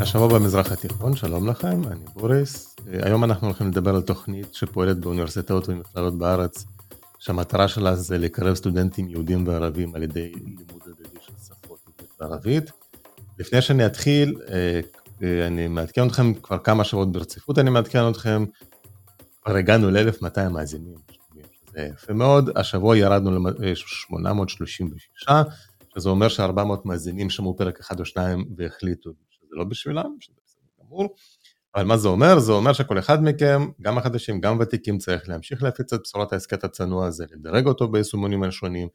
השבוע במזרח התיכון, שלום לכם, אני בוריס. היום אנחנו הולכים לדבר על תוכנית שפועלת באוניברסיטאות ומכללות בארץ, שהמטרה שלה זה לקרב סטודנטים יהודים וערבים על ידי לימוד הדדי של שפות עברית וערבית. לפני שאני אתחיל, אה, אה, אני מעדכן אתכם כבר כמה שעות ברציפות, אני מעדכן אתכם, כבר הגענו ל-1200 מאזינים, זה יפה מאוד, השבוע ירדנו ל-836, שזה אומר ש-400 מאזינים שמעו פרק אחד או שניים והחליטו שזה לא בשבילם, שזה בסדר גמור. אבל מה זה אומר? זה אומר שכל אחד מכם, גם החדשים, גם ותיקים, צריך להמשיך להפיץ את בשורת ההסכת הצנוע הזה, לדרג אותו ביישומונים השונים,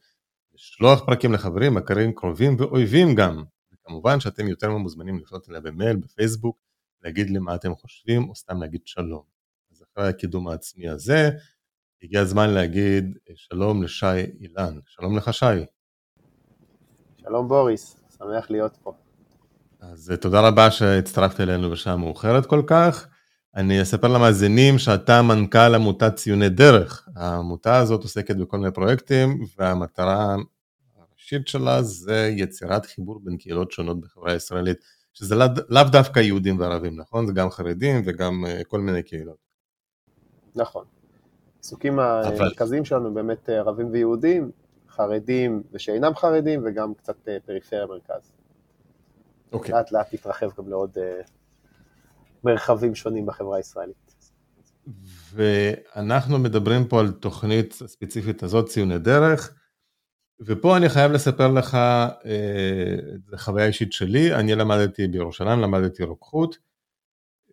לשלוח פרקים לחברים, מכרים, קרובים ואויבים גם. וכמובן שאתם יותר ממוזמנים לפנות אליי במייל, בפייסבוק, להגיד לי מה אתם חושבים, או סתם להגיד שלום. אז אחרי הקידום העצמי הזה, הגיע הזמן להגיד שלום לשי אילן. שלום לך שי. שלום בוריס, שמח להיות פה. אז אה, תודה רבה שהצטרפת אלינו בשעה מאוחרת כל כך. אני אספר למאזינים שאתה מנכ"ל עמותת ציוני דרך. העמותה הזאת עוסקת בכל מיני פרויקטים, והמטרה הראשית שלה זה יצירת חיבור בין קהילות שונות בחברה הישראלית, שזה לאו לא דווקא יהודים וערבים, נכון? זה גם חרדים וגם אה, כל מיני קהילות. נכון. העיסוקים אבל... המרכזיים שלנו באמת אה, ערבים ויהודים, חרדים ושאינם חרדים, וגם קצת פריפריה מרכז. אוקיי. לאט לאט תתרחב גם לעוד uh, מרחבים שונים בחברה הישראלית. ואנחנו מדברים פה על תוכנית ספציפית הזאת, ציוני דרך, ופה אני חייב לספר לך, אה, זו חוויה אישית שלי, אני למדתי בירושלים, למדתי רוקחות.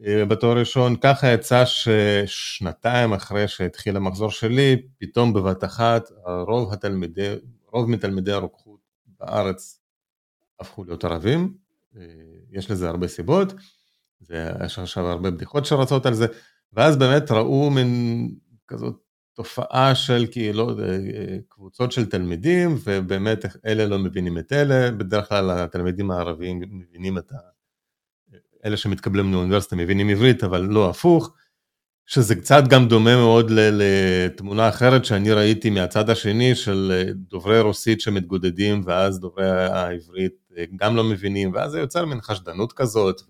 אה, בתואר ראשון, ככה יצא ששנתיים אחרי שהתחיל המחזור שלי, פתאום בבת אחת רוב התלמידי, רוב מתלמידי הרוקחות בארץ הפכו להיות ערבים, אה, יש לזה הרבה סיבות, יש עכשיו הרבה בדיחות שרצות על זה, ואז באמת ראו מין כזאת תופעה של כאילו קבוצות של תלמידים, ובאמת אלה לא מבינים את אלה, בדרך כלל התלמידים הערבים מבינים את ה... אלה שמתקבלים לאוניברסיטה מבינים עברית, אבל לא הפוך, שזה קצת גם דומה מאוד לתמונה אחרת שאני ראיתי מהצד השני של דוברי רוסית שמתגודדים, ואז דוברי העברית גם לא מבינים, ואז זה יוצר מין חשדנות כזאת,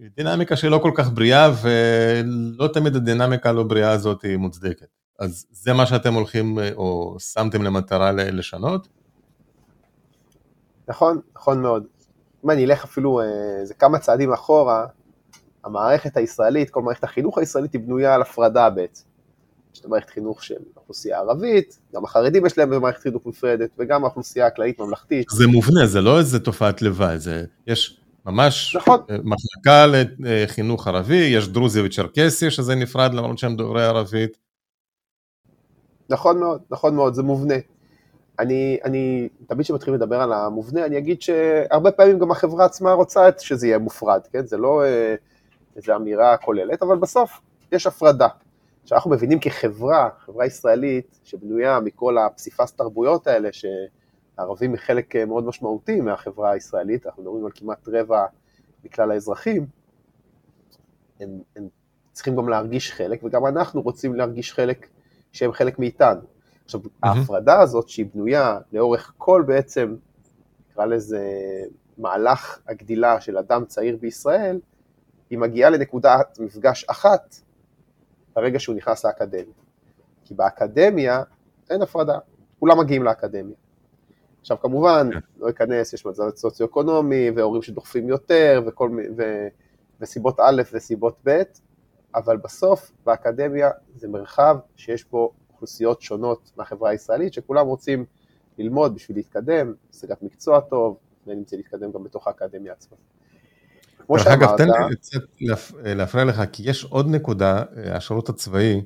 ודינמיקה שהיא לא כל כך בריאה, ולא תמיד הדינמיקה הלא בריאה הזאת היא מוצדקת. אז זה מה שאתם הולכים, או שמתם למטרה לשנות? נכון, נכון מאוד. אם אני אלך אפילו איזה כמה צעדים אחורה, המערכת הישראלית, כל מערכת החינוך הישראלית היא בנויה על הפרדה בעצם. יש את המערכת חינוך של האוכלוסייה הערבית, גם החרדים יש להם מערכת חינוך נפרדת, וגם האוכלוסייה הכללית ממלכתית. זה מובנה, זה לא איזה תופעת לוואי, זה, יש ממש נכון. אה, מחלקה לחינוך ערבי, יש דרוזי וצ'רקסי, שזה נפרד למרות שהם דוברי ערבית. נכון מאוד, נכון מאוד, זה מובנה. אני, אני תמיד כשמתחילים לדבר על המובנה, אני אגיד שהרבה פעמים גם החברה עצמה רוצה שזה יהיה מופרד, כן? זה לא אה, איזו אמירה כוללת, אבל בסוף יש הפרדה. שאנחנו מבינים כחברה, חברה ישראלית שבנויה מכל הפסיפס תרבויות האלה, שערבים הם חלק מאוד משמעותי מהחברה הישראלית, אנחנו מדברים על כמעט רבע מכלל האזרחים, הם, הם צריכים גם להרגיש חלק, וגם אנחנו רוצים להרגיש חלק, שהם חלק מאיתנו. עכשיו, mm-hmm. ההפרדה הזאת שהיא בנויה לאורך כל בעצם, נקרא לזה מהלך הגדילה של אדם צעיר בישראל, היא מגיעה לנקודת מפגש אחת ברגע שהוא נכנס לאקדמיה. כי באקדמיה אין הפרדה, כולם מגיעים לאקדמיה. עכשיו כמובן, כן. לא אכנס, יש מצב סוציו-אקונומי, והורים שדוחפים יותר, וכל, ו, וסיבות א' וסיבות ב', אבל בסוף באקדמיה זה מרחב שיש בו אוכלוסיות שונות מהחברה הישראלית, שכולם רוצים ללמוד בשביל להתקדם, השגת מקצוע טוב, זה להתקדם גם בתוך האקדמיה עצמה. כמו שאמרת... דרך אגב, תן לי קצת להפריע לך, כי יש עוד נקודה, אה, השירות הצבאי,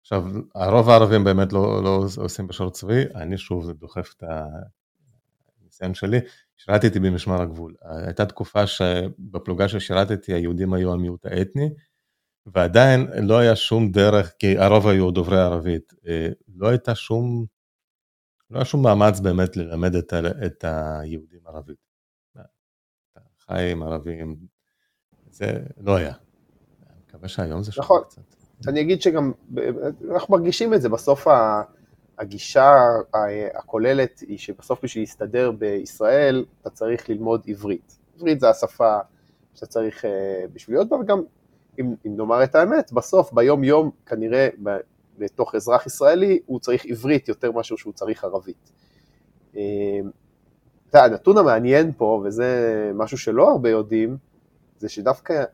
עכשיו, הרוב הערבים באמת לא, לא עושים בשירות צבאי, אני שוב, זה דוחף את הניסיון שלי, שירתתי במשמר הגבול. הייתה תקופה שבפלוגה ששירתתי, היהודים היו המיעוט האתני, ועדיין לא היה שום דרך, כי הרוב היו דוברי ערבית, אה, לא הייתה שום, לא היה שום מאמץ באמת ללמד את, את היהודים ערבית. חיים ערבים, זה לא היה. אני מקווה שהיום זה נכון. קצת. אני אגיד שגם, אנחנו מרגישים את זה, בסוף הגישה הכוללת היא שבסוף בשביל להסתדר בישראל, אתה צריך ללמוד עברית. עברית זה השפה שאתה צריך אה, בשביל להיות בה, וגם, אם, אם נאמר את האמת, בסוף, ביום יום, כנראה, בתוך אזרח ישראלי, הוא צריך עברית יותר מאשר שהוא צריך ערבית. אה, אתה יודע, הנתון המעניין פה, וזה משהו שלא הרבה יודעים, זה שדווקא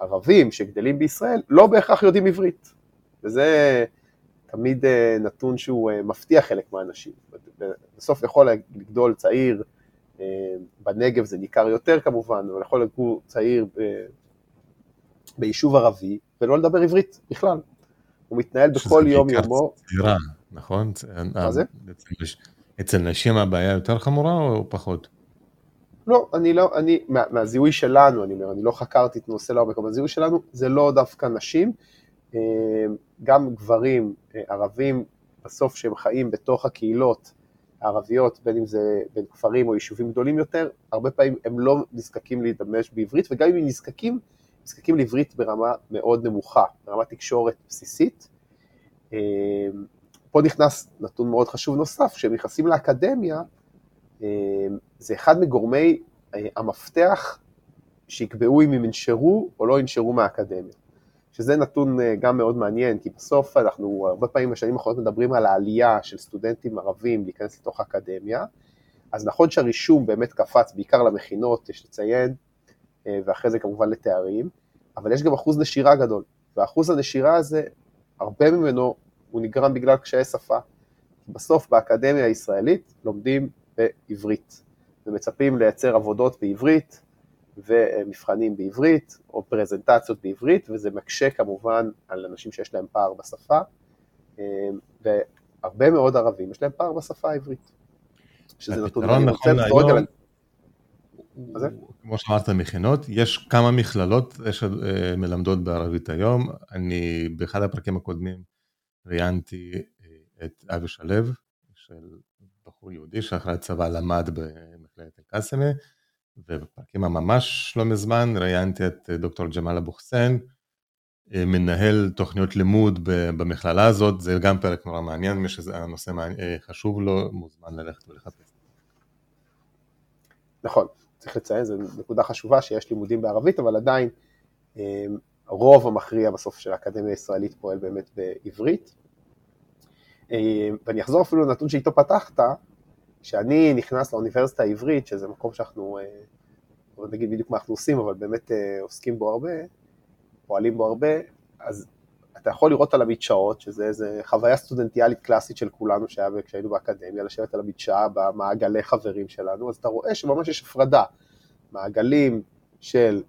ערבים שגדלים בישראל לא בהכרח יודעים עברית. וזה תמיד אה, נתון שהוא אה, מפתיע חלק מהאנשים. בסוף יכול לגדול צעיר, אה, בנגב זה ניכר יותר כמובן, אבל יכול לגור צעיר. ביישוב ערבי ולא לדבר עברית בכלל. הוא מתנהל בכל יום יומו. צעירה, נכון? מה זה? אצל נשים הבעיה יותר חמורה או פחות? לא, אני לא, אני, מה, מהזיהוי שלנו, אני אומר, אני לא חקרתי את נושא לעומק, אבל הזיהוי שלנו זה לא דווקא נשים, אה, גם גברים אה, ערבים, בסוף שהם חיים בתוך הקהילות הערביות, בין אם זה בין כפרים או יישובים גדולים יותר, הרבה פעמים הם לא נזקקים להידמש בעברית, וגם אם הם נזקקים, נזקקים לעברית ברמה מאוד נמוכה, ברמת תקשורת בסיסית. אה, פה נכנס נתון מאוד חשוב נוסף, כשהם נכנסים לאקדמיה, זה אחד מגורמי המפתח שיקבעו אם הם ינשרו או לא ינשרו מהאקדמיה. שזה נתון אה, גם מאוד מעניין, כי בסוף אנחנו הרבה פעמים בשנים האחרונות מדברים על העלייה של סטודנטים ערבים להיכנס לתוך האקדמיה, אז נכון שהרישום באמת קפץ בעיקר למכינות, יש לציין, אה, ואחרי זה כמובן לתארים, אבל יש גם אחוז נשירה גדול, ואחוז הנשירה הזה, הרבה ממנו הוא נגרם בגלל קשיי שפה. בסוף באקדמיה הישראלית לומדים בעברית, ומצפים לייצר עבודות בעברית, ומבחנים בעברית, או פרזנטציות בעברית, וזה מקשה כמובן על אנשים שיש להם פער בשפה, אה, והרבה מאוד ערבים יש להם פער בשפה העברית. שזה נתון. נכון היום, כמו שאמרת מכינות, יש כמה מכללות שמלמדות בערבית היום. אני באחד הפרקים הקודמים ראיינתי אה, את אבי שלו, של בחור יהודי שאחרי הצבא למד במכללת אל-קאסמה, ובפרקים הממש לא מזמן ראיינתי את דוקטור ג'מאל אבו חסן, מנהל תוכניות לימוד במכללה הזאת, זה גם פרק נורא מעניין, מי שהנושא חשוב לו, מוזמן ללכת ולחפש. נכון, צריך לציין, זו נקודה חשובה שיש לימודים בערבית, אבל עדיין הרוב המכריע בסוף של האקדמיה הישראלית פועל באמת בעברית. ואני אחזור אפילו לנתון שאיתו פתחת, כשאני נכנס לאוניברסיטה העברית, שזה מקום שאנחנו, לא נגיד בדיוק מה אנחנו עושים, אבל באמת אה, עוסקים בו הרבה, פועלים בו הרבה, אז אתה יכול לראות על המדשאות, שזה איזה חוויה סטודנטיאלית קלאסית של כולנו שהיה כשהיינו באקדמיה, לשבת על המדשאה במעגלי חברים שלנו, אז אתה רואה שממש יש הפרדה, מעגלים של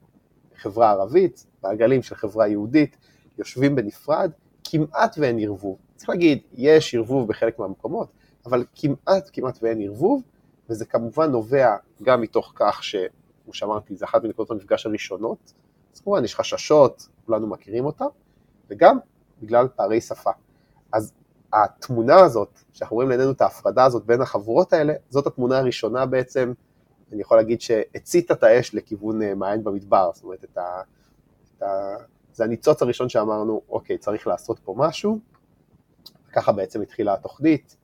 חברה ערבית, מעגלים של חברה יהודית, יושבים בנפרד, כמעט ואין ערבוב. צריך להגיד, יש ערבוב בחלק מהמקומות, אבל כמעט כמעט ואין ערבוב, וזה כמובן נובע גם מתוך כך ש, כמו שאמרתי, זה אחת מנקודות המפגש הראשונות, אז כמובן יש חששות, כולנו מכירים אותם, וגם בגלל פערי שפה. אז התמונה הזאת, שאנחנו רואים לעינינו את ההפרדה הזאת בין החבורות האלה, זאת התמונה הראשונה בעצם, אני יכול להגיד שהציתה את האש לכיוון אה, מעיין במדבר, זאת אומרת, את ה, את ה, זה הניצוץ הראשון שאמרנו, אוקיי, צריך לעשות פה משהו, ככה בעצם התחילה התוכנית,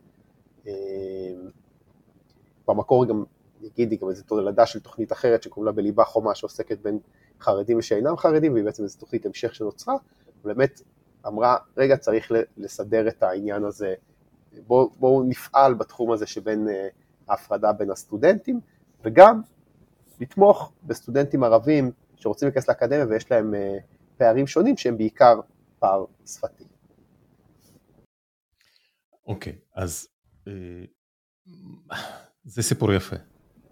במקור גם, נגיד, היא גם איזו תולדה של תוכנית אחרת שקוראים לה בליבה חומה שעוסקת בין חרדים ושאינם חרדים, והיא בעצם איזו תוכנית המשך שנוצרה, ובאמת אמרה, רגע, צריך לסדר את העניין הזה, בואו בוא נפעל בתחום הזה שבין אה, ההפרדה בין הסטודנטים, וגם לתמוך בסטודנטים ערבים שרוצים להיכנס לאקדמיה ויש להם אה, פערים שונים שהם בעיקר פער שפתי. אוקיי, okay, אז זה סיפור יפה.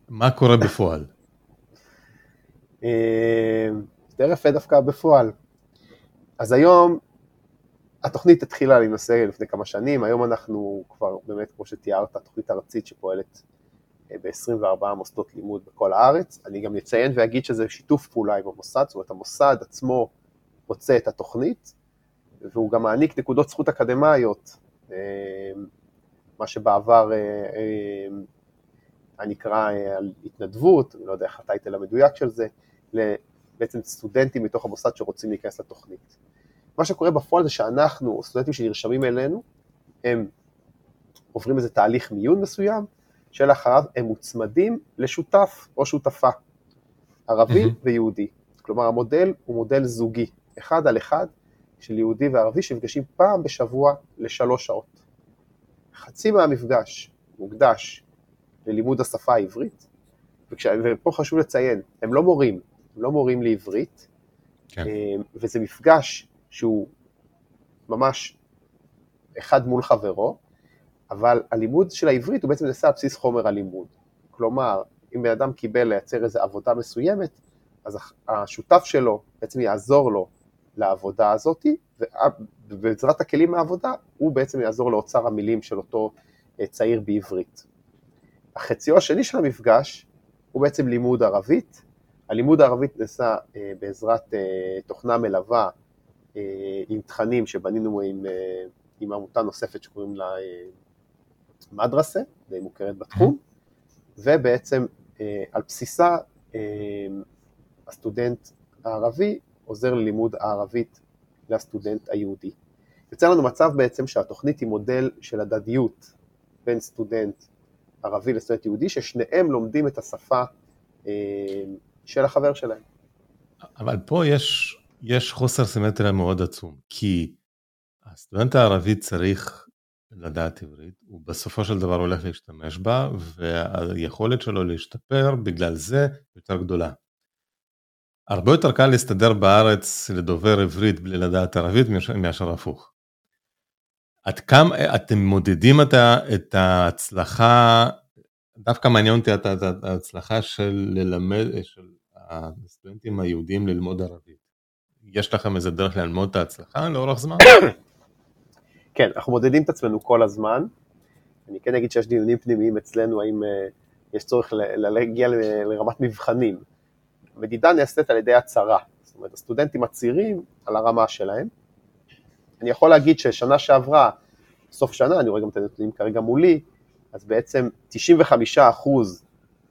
מה קורה בפועל? אה, יותר יפה דווקא בפועל. אז היום התוכנית התחילה להינשא לפני כמה שנים, היום אנחנו כבר באמת, כמו שתיארת, תוכנית ארצית שפועלת אה, ב-24 מוסדות לימוד בכל הארץ. אני גם אציין ואגיד שזה שיתוף פעולה עם המוסד, זאת אומרת המוסד עצמו רוצה את התוכנית, והוא גם מעניק נקודות זכות אקדמיות מה שבעבר היה אה, אה, נקרא אה, על התנדבות, אני לא יודע איך הטייטל המדויק של זה, בעצם סטודנטים מתוך המוסד שרוצים להיכנס לתוכנית. מה שקורה בפועל זה שאנחנו, סטודנטים שנרשמים אלינו, הם עוברים איזה תהליך מיון מסוים, שלאחריו הם מוצמדים לשותף או שותפה, ערבי. ויהודי. כלומר המודל הוא מודל זוגי, אחד על אחד של יהודי וערבי שנפגשים פעם בשבוע לשלוש שעות. חצי מהמפגש מוקדש ללימוד השפה העברית, וכש... ופה חשוב לציין, הם לא מורים, הם לא מורים לעברית, כן. אה, וזה מפגש שהוא ממש אחד מול חברו, אבל הלימוד של העברית הוא בעצם נעשה על בסיס חומר הלימוד. כלומר, אם בן אדם קיבל לייצר איזו עבודה מסוימת, אז השותף שלו בעצם יעזור לו לעבודה הזאת, ובעזרת הכלים מהעבודה הוא בעצם יעזור לאוצר המילים של אותו אה, צעיר בעברית. החציו השני של המפגש הוא בעצם לימוד ערבית. הלימוד הערבית נעשה אה, בעזרת אה, תוכנה מלווה עם תכנים שבנינו עם, עם עמותה נוספת שקוראים לה מדרסה, די מוכרת בתחום, ובעצם על בסיסה הסטודנט הערבי עוזר ללימוד הערבית לסטודנט היהודי. יוצא לנו מצב בעצם שהתוכנית היא מודל של הדדיות בין סטודנט ערבי לסטודנט יהודי, ששניהם לומדים את השפה אה, של החבר שלהם. אבל פה יש, יש חוסר סימטריה מאוד עצום, כי הסטודנט הערבי צריך לדעת עברית, הוא בסופו של דבר הולך להשתמש בה, והיכולת שלו להשתפר בגלל זה יותר גדולה. הרבה יותר קל להסתדר בארץ לדובר עברית בלי לדעת ערבית מאשר הפוך. עד כמה אתם מודדים את ההצלחה, דווקא מעניין אותי את ההצלחה של ללמד, של הסטודנטים היהודים ללמוד ערבית. יש לכם איזה דרך ללמוד את ההצלחה לאורך זמן? כן, אנחנו מודדים את עצמנו כל הזמן. אני כן אגיד שיש דיונים פנימיים אצלנו, האם אה, יש צורך להגיע לרמת מבחנים. המדידה נעשית על ידי הצהרה, זאת אומרת הסטודנטים מצהירים על הרמה שלהם. אני יכול להגיד ששנה שעברה, סוף שנה, אני רואה גם את הנתונים כרגע מולי, אז בעצם 95%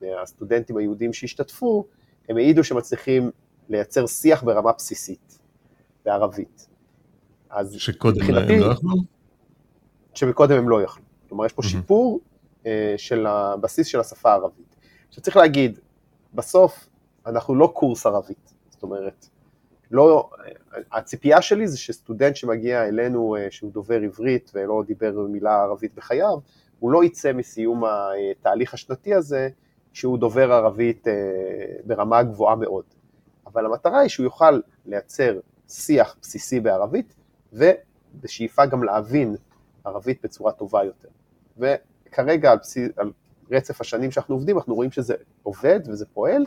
מהסטודנטים היהודים שהשתתפו, הם העידו שמצליחים לייצר שיח ברמה בסיסית, בערבית. אז שקודם הם לא יכלו? שמקודם הם לא יכלו. כלומר, יש פה mm-hmm. שיפור uh, של הבסיס של השפה הערבית. עכשיו צריך להגיד, בסוף אנחנו לא קורס ערבית, זאת אומרת, לא, הציפייה שלי זה שסטודנט שמגיע אלינו אה, שהוא דובר עברית ולא דיבר מילה ערבית בחייו, הוא לא יצא מסיום התהליך השנתי הזה שהוא דובר ערבית אה, ברמה גבוהה מאוד. אבל המטרה היא שהוא יוכל לייצר שיח בסיסי בערבית ובשאיפה גם להבין ערבית בצורה טובה יותר. וכרגע על, בסיס, על רצף השנים שאנחנו עובדים אנחנו רואים שזה עובד וזה פועל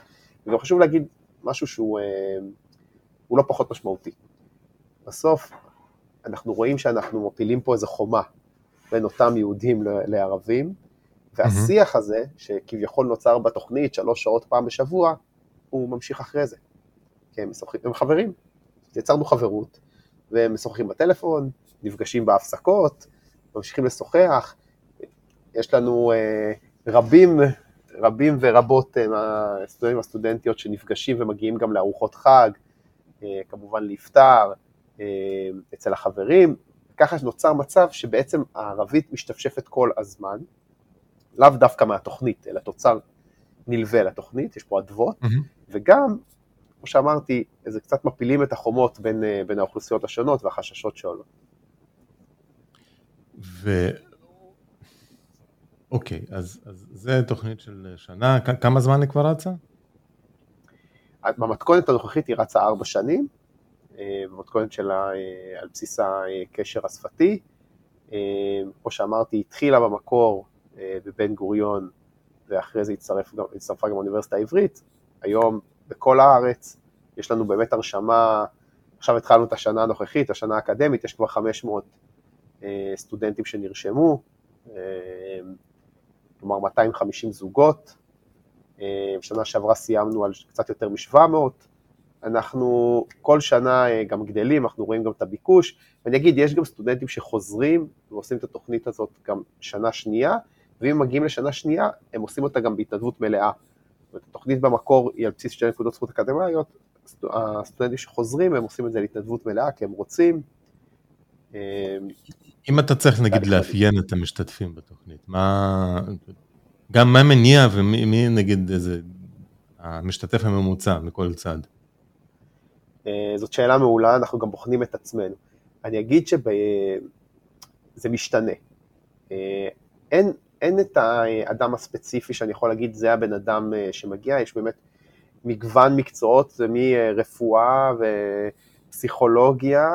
וגם חשוב להגיד משהו שהוא אה, לא פחות משמעותי. בסוף אנחנו רואים שאנחנו מפילים פה איזה חומה בין אותם יהודים לערבים, והשיח הזה, שכביכול נוצר בתוכנית שלוש שעות פעם בשבוע, הוא ממשיך אחרי זה. כי הם, משוחחים, הם חברים. יצרנו חברות, והם משוחחים בטלפון, נפגשים בהפסקות, ממשיכים לשוחח. יש לנו אה, רבים רבים ורבות אה, מהסטודנטים והסטודנטיות שנפגשים ומגיעים גם לארוחות חג, כמובן לאפטר, אה, אצל החברים, ככה נוצר מצב שבעצם הערבית משתפשפת כל הזמן, לאו דווקא מהתוכנית, אלא תוצר נלווה לתוכנית, יש פה אדוות, mm-hmm. וגם, כמו שאמרתי, זה קצת מפילים את החומות בין, בין האוכלוסיות השונות והחששות שעולות. ו... אוקיי, אז, אז זה תוכנית של שנה, כמה זמן היא כבר רצה? במתכונת הנוכחית היא רצה ארבע שנים, אה, במתכונת שלה אה, על בסיס הקשר השפתי. אה, כמו שאמרתי, התחילה במקור בבן גוריון, ואחרי זה הצטרף, הצטרפה גם האוניברסיטה העברית. היום בכל הארץ יש לנו באמת הרשמה, עכשיו התחלנו את השנה הנוכחית, השנה האקדמית, יש כבר 500 סטודנטים שנרשמו. כלומר 250 זוגות, אה, שנה שעברה סיימנו על קצת יותר מ-700, אנחנו כל שנה אה, גם גדלים, אנחנו רואים גם את הביקוש, ואני אגיד, יש גם סטודנטים שחוזרים ועושים את התוכנית הזאת גם שנה שנייה, ואם הם מגיעים לשנה שנייה, הם עושים אותה גם בהתנדבות מלאה. זאת אומרת, התוכנית במקור היא על בסיס שתי נקודות זכות אקדמיות, הסטודנטים שחוזרים, הם עושים את זה להתנדבות מלאה, כי הם רוצים. אה, אם אתה צריך נגיד לאפיין את המשתתפים בתוכנית, מה, גם מה מניע ומי נגיד איזה המשתתף הממוצע מכל צד? זאת שאלה מעולה, אנחנו גם בוחנים את עצמנו. אני אגיד שזה משתנה. אין, אין את האדם הספציפי שאני יכול להגיד, זה הבן אדם שמגיע, יש באמת מגוון מקצועות, זה מרפואה ופסיכולוגיה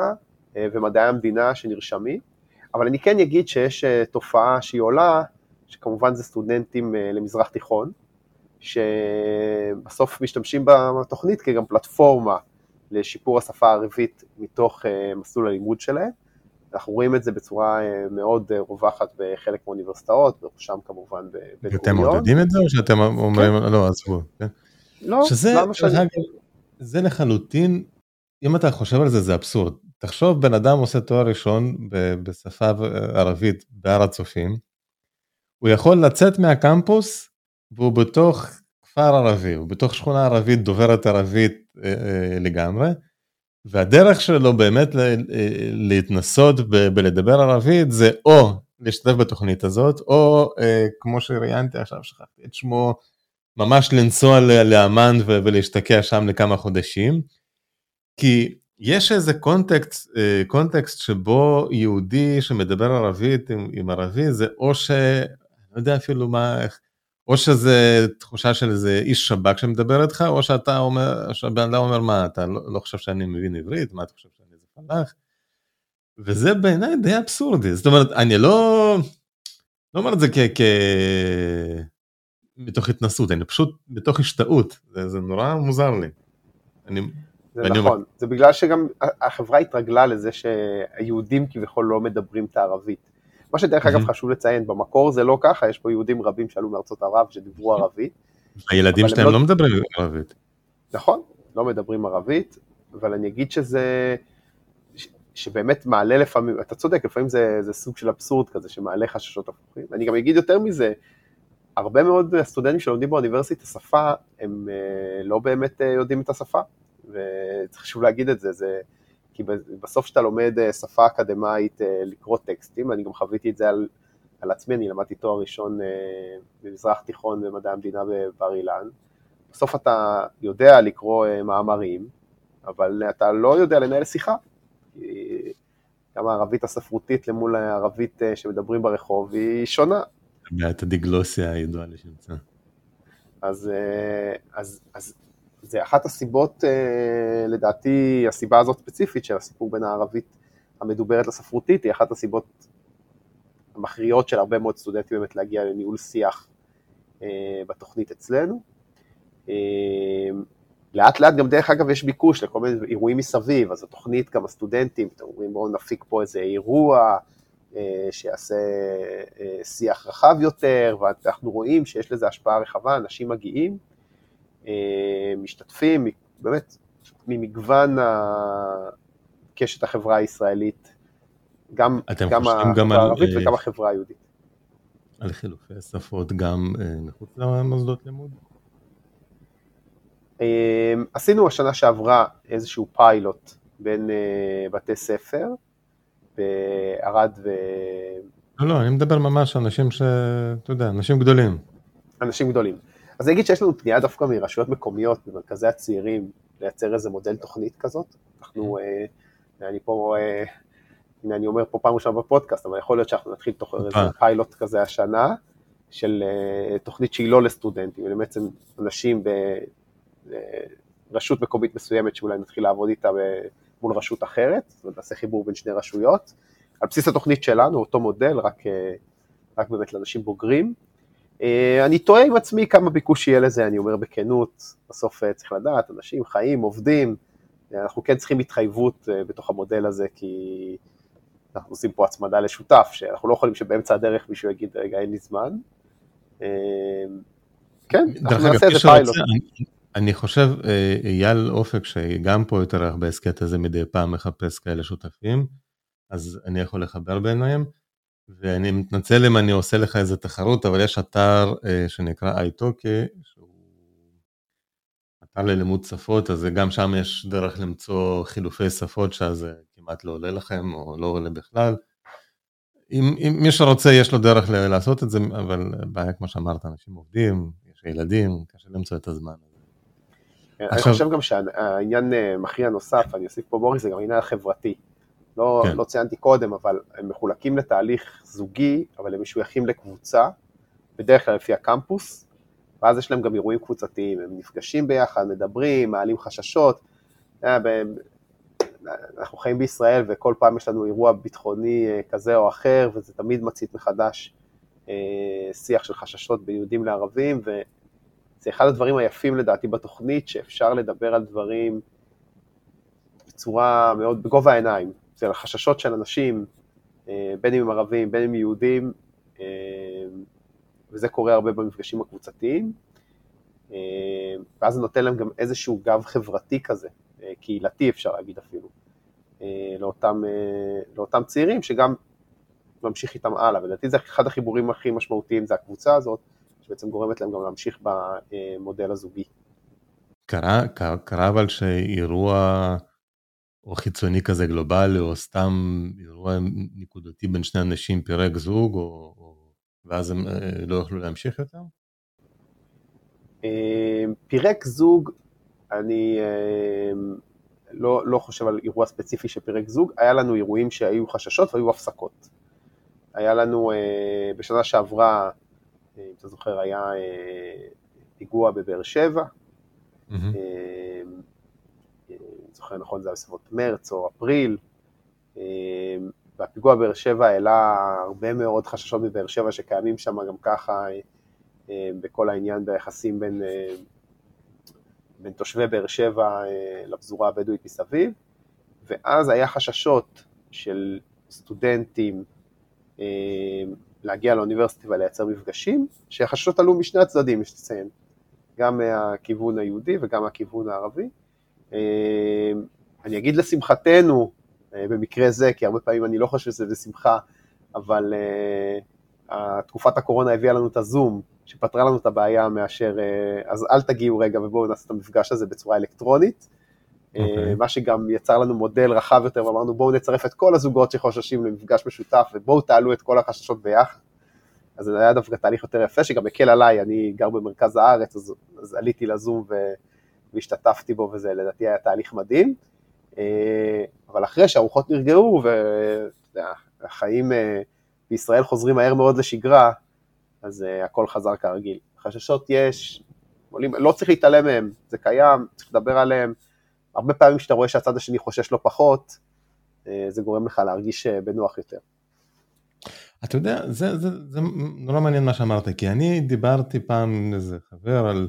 ומדעי המדינה שנרשמים, אבל אני כן אגיד שיש תופעה שהיא עולה, שכמובן זה סטודנטים למזרח תיכון, שבסוף משתמשים בתוכנית כגם פלטפורמה לשיפור השפה הערבית מתוך מסלול הלימוד שלהם. אנחנו רואים את זה בצורה מאוד רווחת בחלק מהאוניברסיטאות, בראשם כמובן בבן אתם מעודדים את זה או שאתם אומרים, כן. לא, עזבו. כן? לא, שזה, למה שאני... זה לחלוטין, אם אתה חושב על זה, זה אבסורד. תחשוב, בן אדם עושה תואר ראשון בשפה ערבית בהר הצופים, הוא יכול לצאת מהקמפוס והוא בתוך כפר ערבי, הוא בתוך שכונה ערבית דוברת ערבית אה, אה, לגמרי, והדרך שלו באמת להתנסות בלדבר ערבית זה או להשתתף בתוכנית הזאת, או אה, כמו שראיינתי עכשיו, שכחתי את שמו, ממש לנסוע לאמן ולהשתקע שם לכמה חודשים, כי יש איזה קונטקסט, קונטקסט שבו יהודי שמדבר ערבית עם, עם ערבי זה או ש... לא יודע אפילו מה, איך, או שזה תחושה של איזה איש שב"כ שמדבר איתך, או שאתה אומר, שהבן אדם אומר, מה, אתה לא, לא חושב שאני מבין עברית? מה אתה חושב שאני איזה פלאח? וזה בעיניי די אבסורדי. זאת אומרת, אני לא, לא אומר את זה כ... כ... מתוך התנסות, אני פשוט מתוך השתאות, זה, זה נורא מוזר לי. אני, זה נכון, אומר... זה בגלל שגם החברה התרגלה לזה שהיהודים כביכול לא מדברים את הערבית. מה שדרך אגב חשוב לציין, במקור זה לא ככה, יש פה יהודים רבים שעלו מארצות ערב שדיברו ערבית. הילדים שלהם לא... לא מדברים ערבית. נכון, לא מדברים ערבית, אבל אני אגיד שזה, שבאמת מעלה לפעמים, אתה צודק, לפעמים זה, זה סוג של אבסורד כזה שמעלה חששות הפוכים. אני גם אגיד יותר מזה, הרבה מאוד סטודנטים שלומדים באוניברסיטה שפה, הם אה, לא באמת אה, יודעים את השפה, וחשוב להגיד את זה, זה כי בסוף כשאתה לומד אה, שפה אקדמאית אה, לקרוא טקסטים, אני גם חוויתי את זה על, על עצמי, אני למדתי תואר ראשון אה, במזרח תיכון במדעי המדינה בבר אילן, בסוף אתה יודע לקרוא מאמרים, אבל אתה לא יודע לנהל שיחה. גם הערבית הספרותית למול הערבית שמדברים ברחוב היא שונה. את הדיגלוסיה הידועה לשמצה. אז, אז, אז זה אחת הסיבות, אה, לדעתי, הסיבה הזאת ספציפית של הסיפור בין הערבית המדוברת לספרותית, היא אחת הסיבות המכריעות של הרבה מאוד סטודנטים באמת להגיע לניהול שיח אה, בתוכנית אצלנו. אה, לאט לאט גם דרך אגב יש ביקוש לכל מיני אירועים מסביב, אז התוכנית גם הסטודנטים, אתם אומרים בואו נפיק פה איזה אירוע שיעשה שיח רחב יותר, ואנחנו רואים שיש לזה השפעה רחבה, אנשים מגיעים, אה, משתתפים, באמת, ממגוון קשת החברה הישראלית, גם, גם החברה הערבית על, אה, וגם החברה היהודית. על חילופי שפות גם אה, מחוץ למוסדות לימוד? עשינו השנה שעברה איזשהו פיילוט בין בתי ספר בערד ו... לא, לא, אני מדבר ממש אנשים ש... אתה יודע, אנשים גדולים. אנשים גדולים. אז אני אגיד שיש לנו פנייה דווקא מרשויות מקומיות, במרכזי הצעירים, לייצר איזה מודל תוכנית כזאת. אנחנו, אה, אני פה, אה, הנה אני אומר פה פעם ראשונה בפודקאסט, אבל יכול להיות שאנחנו נתחיל תוך איזה פיילוט כזה השנה, של אה, תוכנית שהיא לא לסטודנטים, אלא בעצם אנשים ברשות מקומית מסוימת שאולי נתחיל לעבוד איתה מול רשות אחרת, זאת אומרת נעשה חיבור בין שני רשויות, על בסיס התוכנית שלנו, אותו מודל, רק, רק באמת לאנשים בוגרים. אה, אני תוהה עם עצמי כמה ביקוש יהיה לזה, אני אומר בכנות, בסוף אה, צריך לדעת, אנשים חיים, עובדים, אה, אנחנו כן צריכים התחייבות בתוך המודל הזה, כי אנחנו עושים פה הצמדה לשותף, שאנחנו לא יכולים שבאמצע הדרך מישהו יגיד, רגע, אין לי זמן. כן, אנחנו נעשה איזה פיילוט. אני חושב, אייל אופק, שגם פה יותר הרבה הסכת הזה מדי פעם מחפש כאלה שותפים, אז אני יכול לחבר ביניהם. ואני מתנצל אם אני עושה לך איזה תחרות, אבל יש אתר אה, שנקרא איטוקי, שהוא אתר ללימוד שפות, אז גם שם יש דרך למצוא חילופי שפות שזה כמעט לא עולה לכם, או לא עולה בכלל. אם, אם מי שרוצה, יש לו דרך לעשות את זה, אבל בעיה, כמו שאמרת, אנשים עובדים, יש ילדים, קשה למצוא את הזמן. אני חושב גם שהעניין מכריע נוסף, אני אוסיף פה בוריס, זה גם העניין החברתי. לא, כן. לא ציינתי קודם, אבל הם מחולקים לתהליך זוגי, אבל הם משויכים לקבוצה, בדרך כלל לפי הקמפוס, ואז יש להם גם אירועים קבוצתיים, הם נפגשים ביחד, מדברים, מעלים חששות. אה, אנחנו חיים בישראל וכל פעם יש לנו אירוע ביטחוני אה, כזה או אחר, וזה תמיד מצית מחדש אה, שיח של חששות בין יהודים לערבים, וזה אחד הדברים היפים לדעתי בתוכנית, שאפשר לדבר על דברים בצורה מאוד, בגובה העיניים. זה על חששות של אנשים, בין אם הם ערבים, בין אם יהודים, וזה קורה הרבה במפגשים הקבוצתיים, אה, ואז זה נותן להם גם איזשהו גב חברתי כזה, אה, קהילתי אפשר להגיד אפילו, אה, לאותם, לאותם צעירים שגם ממשיך איתם הלאה, ולדעתי זה אחד החיבורים הכי משמעותיים, זה הקבוצה הזאת, שבעצם גורמת להם גם להמשיך במודל הזוגי. קרה, קרה, קרה אבל שאירוע או חיצוני כזה גלובלי, או סתם אירוע נקודתי בין שני אנשים פירק זוג, או, או ואז הם אה, לא יוכלו להמשיך יותר? אה, פירק זוג, אני אה, לא, לא חושב על אירוע ספציפי שפירק זוג, היה לנו אירועים שהיו חששות והיו הפסקות. היה לנו בשנה שעברה, אם אתה זוכר, היה פיגוע בבאר שבע. Mm-hmm. זוכר נכון, זה היה בסביבות מרץ או אפריל. והפיגוע באר שבע העלה הרבה מאוד חששות בבאר שבע שקיימים שם גם ככה אה, בכל העניין ביחסים בין, אה, בין תושבי באר שבע אה, לפזורה הבדואית מסביב, ואז היה חששות של סטודנטים להגיע לאוניברסיטה ולייצר מפגשים, שהחששות עלו משני הצדדים, יש לציין, גם מהכיוון היהודי וגם מהכיוון הערבי. אני אגיד לשמחתנו, אה, במקרה זה, כי הרבה פעמים אני לא חושב שזה בשמחה, אבל uh, תקופת הקורונה הביאה לנו את הזום, שפתרה לנו את הבעיה מאשר, uh, אז אל תגיעו רגע ובואו נעשה את המפגש הזה בצורה אלקטרונית. Okay. אוקיי. מה שגם יצר לנו מודל רחב יותר, ואמרנו בואו נצרף את כל הזוגות שחוששים למפגש משותף, ובואו תעלו את כל החששות ביחד. אז זה היה דווקא תהליך יותר יפה, שגם הקל עליי, אני גר במרכז הארץ, אז, אז עליתי לזום ו, והשתתפתי בו, וזה לדעתי היה תהליך מדהים. אה, אבל אחרי שהרוחות נרגעו והחיים אה, בישראל חוזרים מהר מאוד לשגרה, אז אה, הכל חזר כרגיל. חששות יש, לא צריך להתעלם מהם, זה קיים, צריך לדבר עליהם. הרבה פעמים כשאתה רואה שהצד השני חושש לא פחות, זה גורם לך להרגיש בנוח יותר. אתה יודע, זה, זה, זה נורא מעניין מה שאמרת, כי אני דיברתי פעם עם איזה חבר על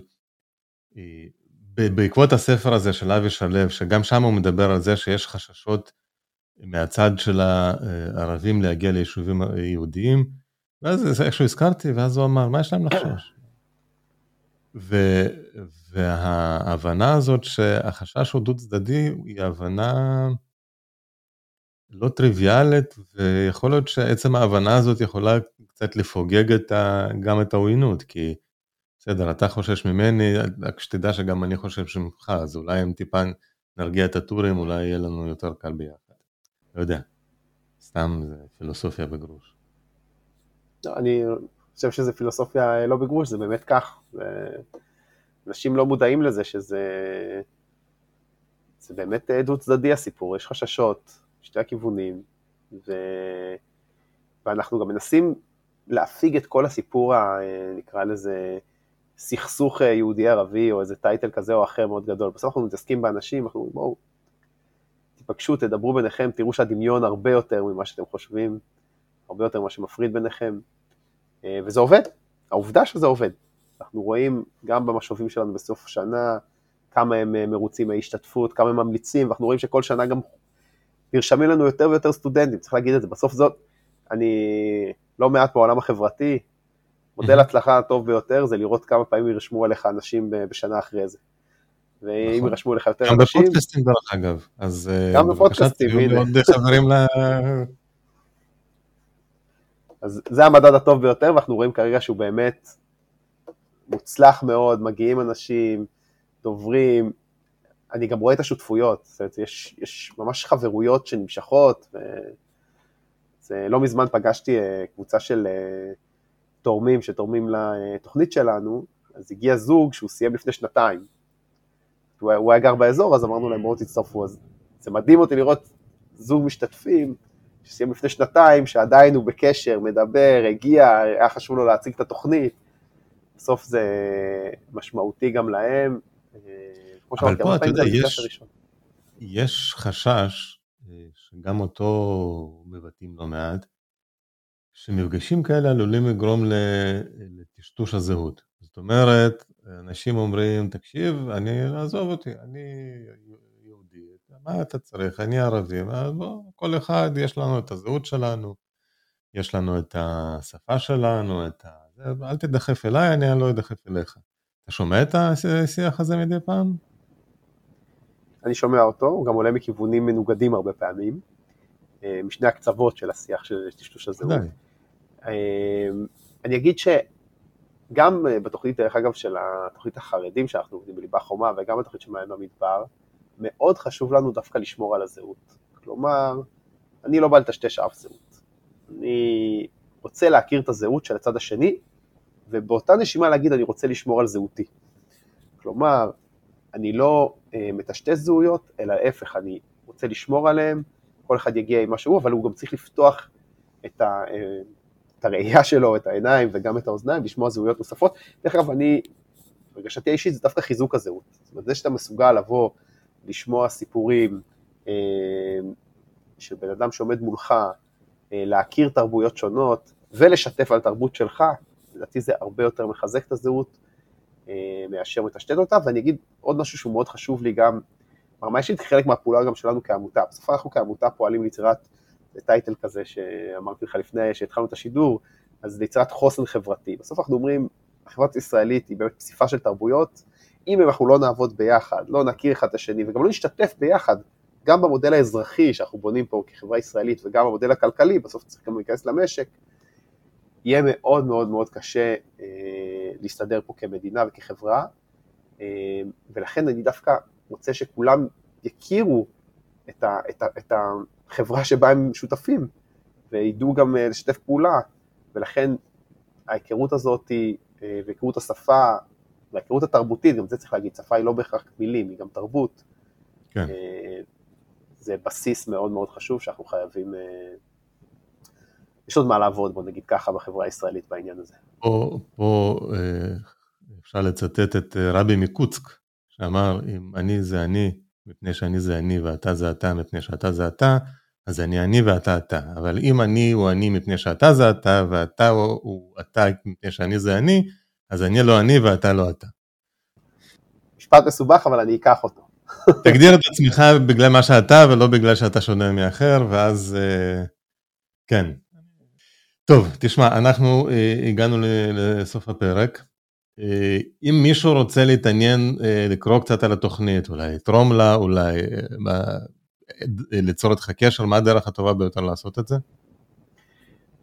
בעקבות הספר הזה של אבי שלו, שגם שם הוא מדבר על זה שיש חששות מהצד של הערבים להגיע ליישובים יהודיים, ואז איכשהו הזכרתי, ואז הוא אמר, מה יש להם לחשוש? ו, וההבנה הזאת שהחשש הוא דו צדדי, היא הבנה לא טריוויאלית, ויכול להיות שעצם ההבנה הזאת יכולה קצת לפוגג את ה, גם את העוינות, כי בסדר, אתה חושש ממני, רק שתדע שגם אני חושב ממך, אז אולי אם טיפה נרגיע את הטורים, אולי יהיה לנו יותר קל ביחד. לא יודע, סתם זה פילוסופיה בגרוש. לא, אני חושב שזה פילוסופיה לא בגרוש, זה באמת כך. אנשים לא מודעים לזה שזה זה באמת דו צדדי הסיפור, יש חששות, שתי הכיוונים, ו... ואנחנו גם מנסים להפיג את כל הסיפור, ה... נקרא לזה, סכסוך אה, יהודי-ערבי או איזה טייטל כזה או אחר מאוד גדול. בסוף אנחנו מתעסקים באנשים, אנחנו אומרים בואו, תיפגשו, תדברו ביניכם, תראו שהדמיון הרבה יותר ממה שאתם חושבים, הרבה יותר ממה שמפריד ביניכם, אה, וזה עובד, העובדה שזה עובד. אנחנו רואים גם במשובים שלנו בסוף השנה, כמה הם אה, מרוצים מההשתתפות, כמה הם ממליצים, ואנחנו רואים שכל שנה גם נרשמים לנו יותר ויותר סטודנטים, צריך להגיד את זה. בסוף זאת, אני לא מעט בעולם החברתי, מודל הצלחה הטוב ביותר זה לראות כמה פעמים ירשמו עליך אנשים בשנה אחרי זה. ואם נכון. ירשמו לך יותר אנשים... גם בפודקאסטים דרך אגב, אז אה, גם בפודקאסטים, הנה. עוד חברים ל... אז זה המדד הטוב ביותר, ואנחנו רואים כרגע שהוא באמת מוצלח מאוד, מגיעים אנשים, דוברים, אני גם רואה את השותפויות, זאת אומרת, יש, יש ממש חברויות שנמשכות, וזה, לא מזמן פגשתי אה, קבוצה של אה, תורמים שתורמים לתוכנית שלנו, אז הגיע זוג שהוא סיים לפני שנתיים. הוא היה, הוא היה גר באזור, אז אמרנו להם בואו תצטרפו. אז זה מדהים אותי לראות זוג משתתפים, שסיים לפני שנתיים, שעדיין הוא בקשר, מדבר, הגיע, היה חשוב לו להציג את התוכנית. בסוף זה משמעותי גם להם. שאמרתי, פה אתה יודע, יש, יש חשש, אה, שגם אותו מבטאים לא מעט, שמפגשים כאלה עלולים לגרום לטשטוש הזהות. זאת אומרת, אנשים אומרים, תקשיב, אני, עזוב אותי, אני יהודי, מה אתה צריך, אני ערבי, בוא, כל אחד, יש לנו את הזהות שלנו, יש לנו את השפה שלנו, את ה... אל תדחף אליי, אני לא אדחף אליך. אתה שומע את השיח הזה מדי פעם? אני שומע אותו, הוא גם עולה מכיוונים מנוגדים הרבה פעמים, אה, משני הקצוות של השיח של טשטוש הזהות. אה, אני אגיד שגם אה, בתוכנית, דרך אגב, של התוכנית החרדים שאנחנו עובדים בליבה חומה, וגם בתוכנית של מעיין במדבר, מאוד חשוב לנו דווקא לשמור על הזהות. כלומר, אני לא בא לטשטש אף זהות. אני רוצה להכיר את הזהות של הצד השני, ובאותה נשימה להגיד אני רוצה לשמור על זהותי. כלומר, אני לא אה, מטשטש זהויות, אלא להפך, אני רוצה לשמור עליהן, כל אחד יגיע עם מה שהוא, אבל הוא גם צריך לפתוח את, ה, אה, את הראייה שלו, את העיניים וגם את האוזניים, לשמוע זהויות נוספות. דרך אגב, אני, הרגשתי האישית זה דווקא חיזוק הזהות. זאת אומרת, זה שאתה מסוגל לבוא, לשמוע סיפורים אה, של בן אדם שעומד מולך, אה, להכיר תרבויות שונות ולשתף על תרבות שלך, לדעתי זה הרבה יותר מחזק את הזהות אה, מאשר מטשטט אותה, ואני אגיד עוד משהו שהוא מאוד חשוב לי גם, ברמה אישית חלק מהפעולה גם שלנו כעמותה, בסוף אנחנו כעמותה פועלים ליצירת, טייטל כזה שאמרתי לך לפני שהתחלנו את השידור, אז ליצירת חוסן חברתי, בסוף אנחנו אומרים, החברה הישראלית היא באמת פסיפה של תרבויות, אם אנחנו לא נעבוד ביחד, לא נכיר אחד את השני וגם לא נשתתף ביחד, גם במודל האזרחי שאנחנו בונים פה כחברה ישראלית וגם במודל הכלכלי, בסוף צריך גם להיכנס למשק, יהיה מאוד מאוד מאוד קשה אה, להסתדר פה כמדינה וכחברה, אה, ולכן אני דווקא רוצה שכולם יכירו את, ה, את, ה, את החברה שבה הם שותפים, וידעו גם אה, לשתף פעולה, ולכן ההיכרות הזאת אה, והיכרות השפה וההיכרות התרבותית, גם זה צריך להגיד, שפה היא לא בהכרח מילים, היא גם תרבות. כן. אה, זה בסיס מאוד מאוד חשוב שאנחנו חייבים יש עוד מה לעבוד, בוא נגיד ככה, בחברה הישראלית בעניין הזה. פה, פה אפשר לצטט את רבי מקוצק, שאמר, אם אני זה אני, מפני שאני זה אני ואתה זה אתה, מפני שאתה זה אתה, אז אני אני ואתה אתה. אבל אם אני הוא אני מפני שאתה זה אתה, ואתה הוא, הוא אתה מפני שאני זה אני, אז אני לא אני ואתה לא אתה. משפט מסובך, אבל אני אקח אותו. תגדיר את עצמך בגלל מה שאתה, ולא בגלל שאתה שונה מאחר, ואז אה, כן, טוב, תשמע, אנחנו אה, הגענו לסוף הפרק. אה, אם מישהו רוצה להתעניין, אה, לקרוא קצת על התוכנית, אולי לתרום לה, אולי אה, ליצור איתך קשר, מה הדרך הטובה ביותר לעשות את זה?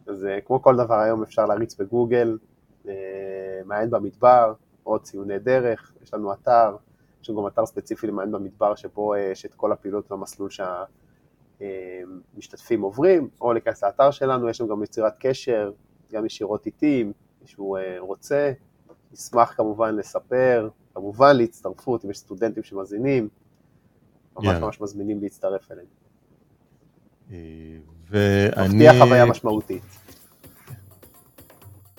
אז כמו כל דבר היום אפשר להריץ בגוגל, מעיין במדבר, או ציוני דרך, יש לנו אתר, יש לנו גם אתר ספציפי למעיין במדבר, שבו יש את כל הפעילות והמסלול שה... משתתפים עוברים, או להיכנס לאתר שלנו, יש לנו גם יצירת קשר, גם ישירות איתי, אם מישהו רוצה, נשמח כמובן לספר, כמובן להצטרפות, אם יש סטודנטים שמאזינים, ממש yeah. ממש מזמינים להצטרף אליהם. אה, ואני... מבטיח חוויה משמעותית.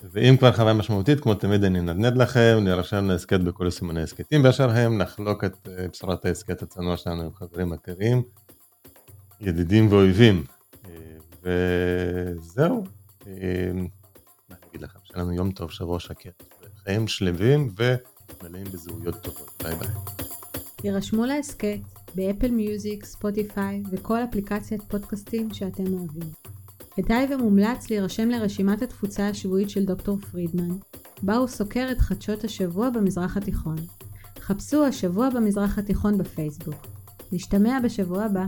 ואם כבר חוויה משמעותית, כמו תמיד אני נדנד לכם, נרשם להסכת בכל סימני הסכתים באשר הם, נחלוק את אה, בשורת ההסכת הצנוע שלנו עם חברים אחרים. ידידים ואויבים. וזהו. מה אני אגיד לכם? שיהיה לנו יום טוב, שבוע שקט. חיים שלווים ומלאים בחוויות טובות. ביי ביי. הירשמו להסכת ב Apple Music, Spotify וכל אפליקציית פודקאסטים שאתם אוהבים. כדאי ומומלץ להירשם לרשימת התפוצה השבועית של דוקטור פרידמן, בה הוא סוקר את חדשות השבוע במזרח התיכון. חפשו השבוע במזרח התיכון בפייסבוק. נשתמע בשבוע הבא.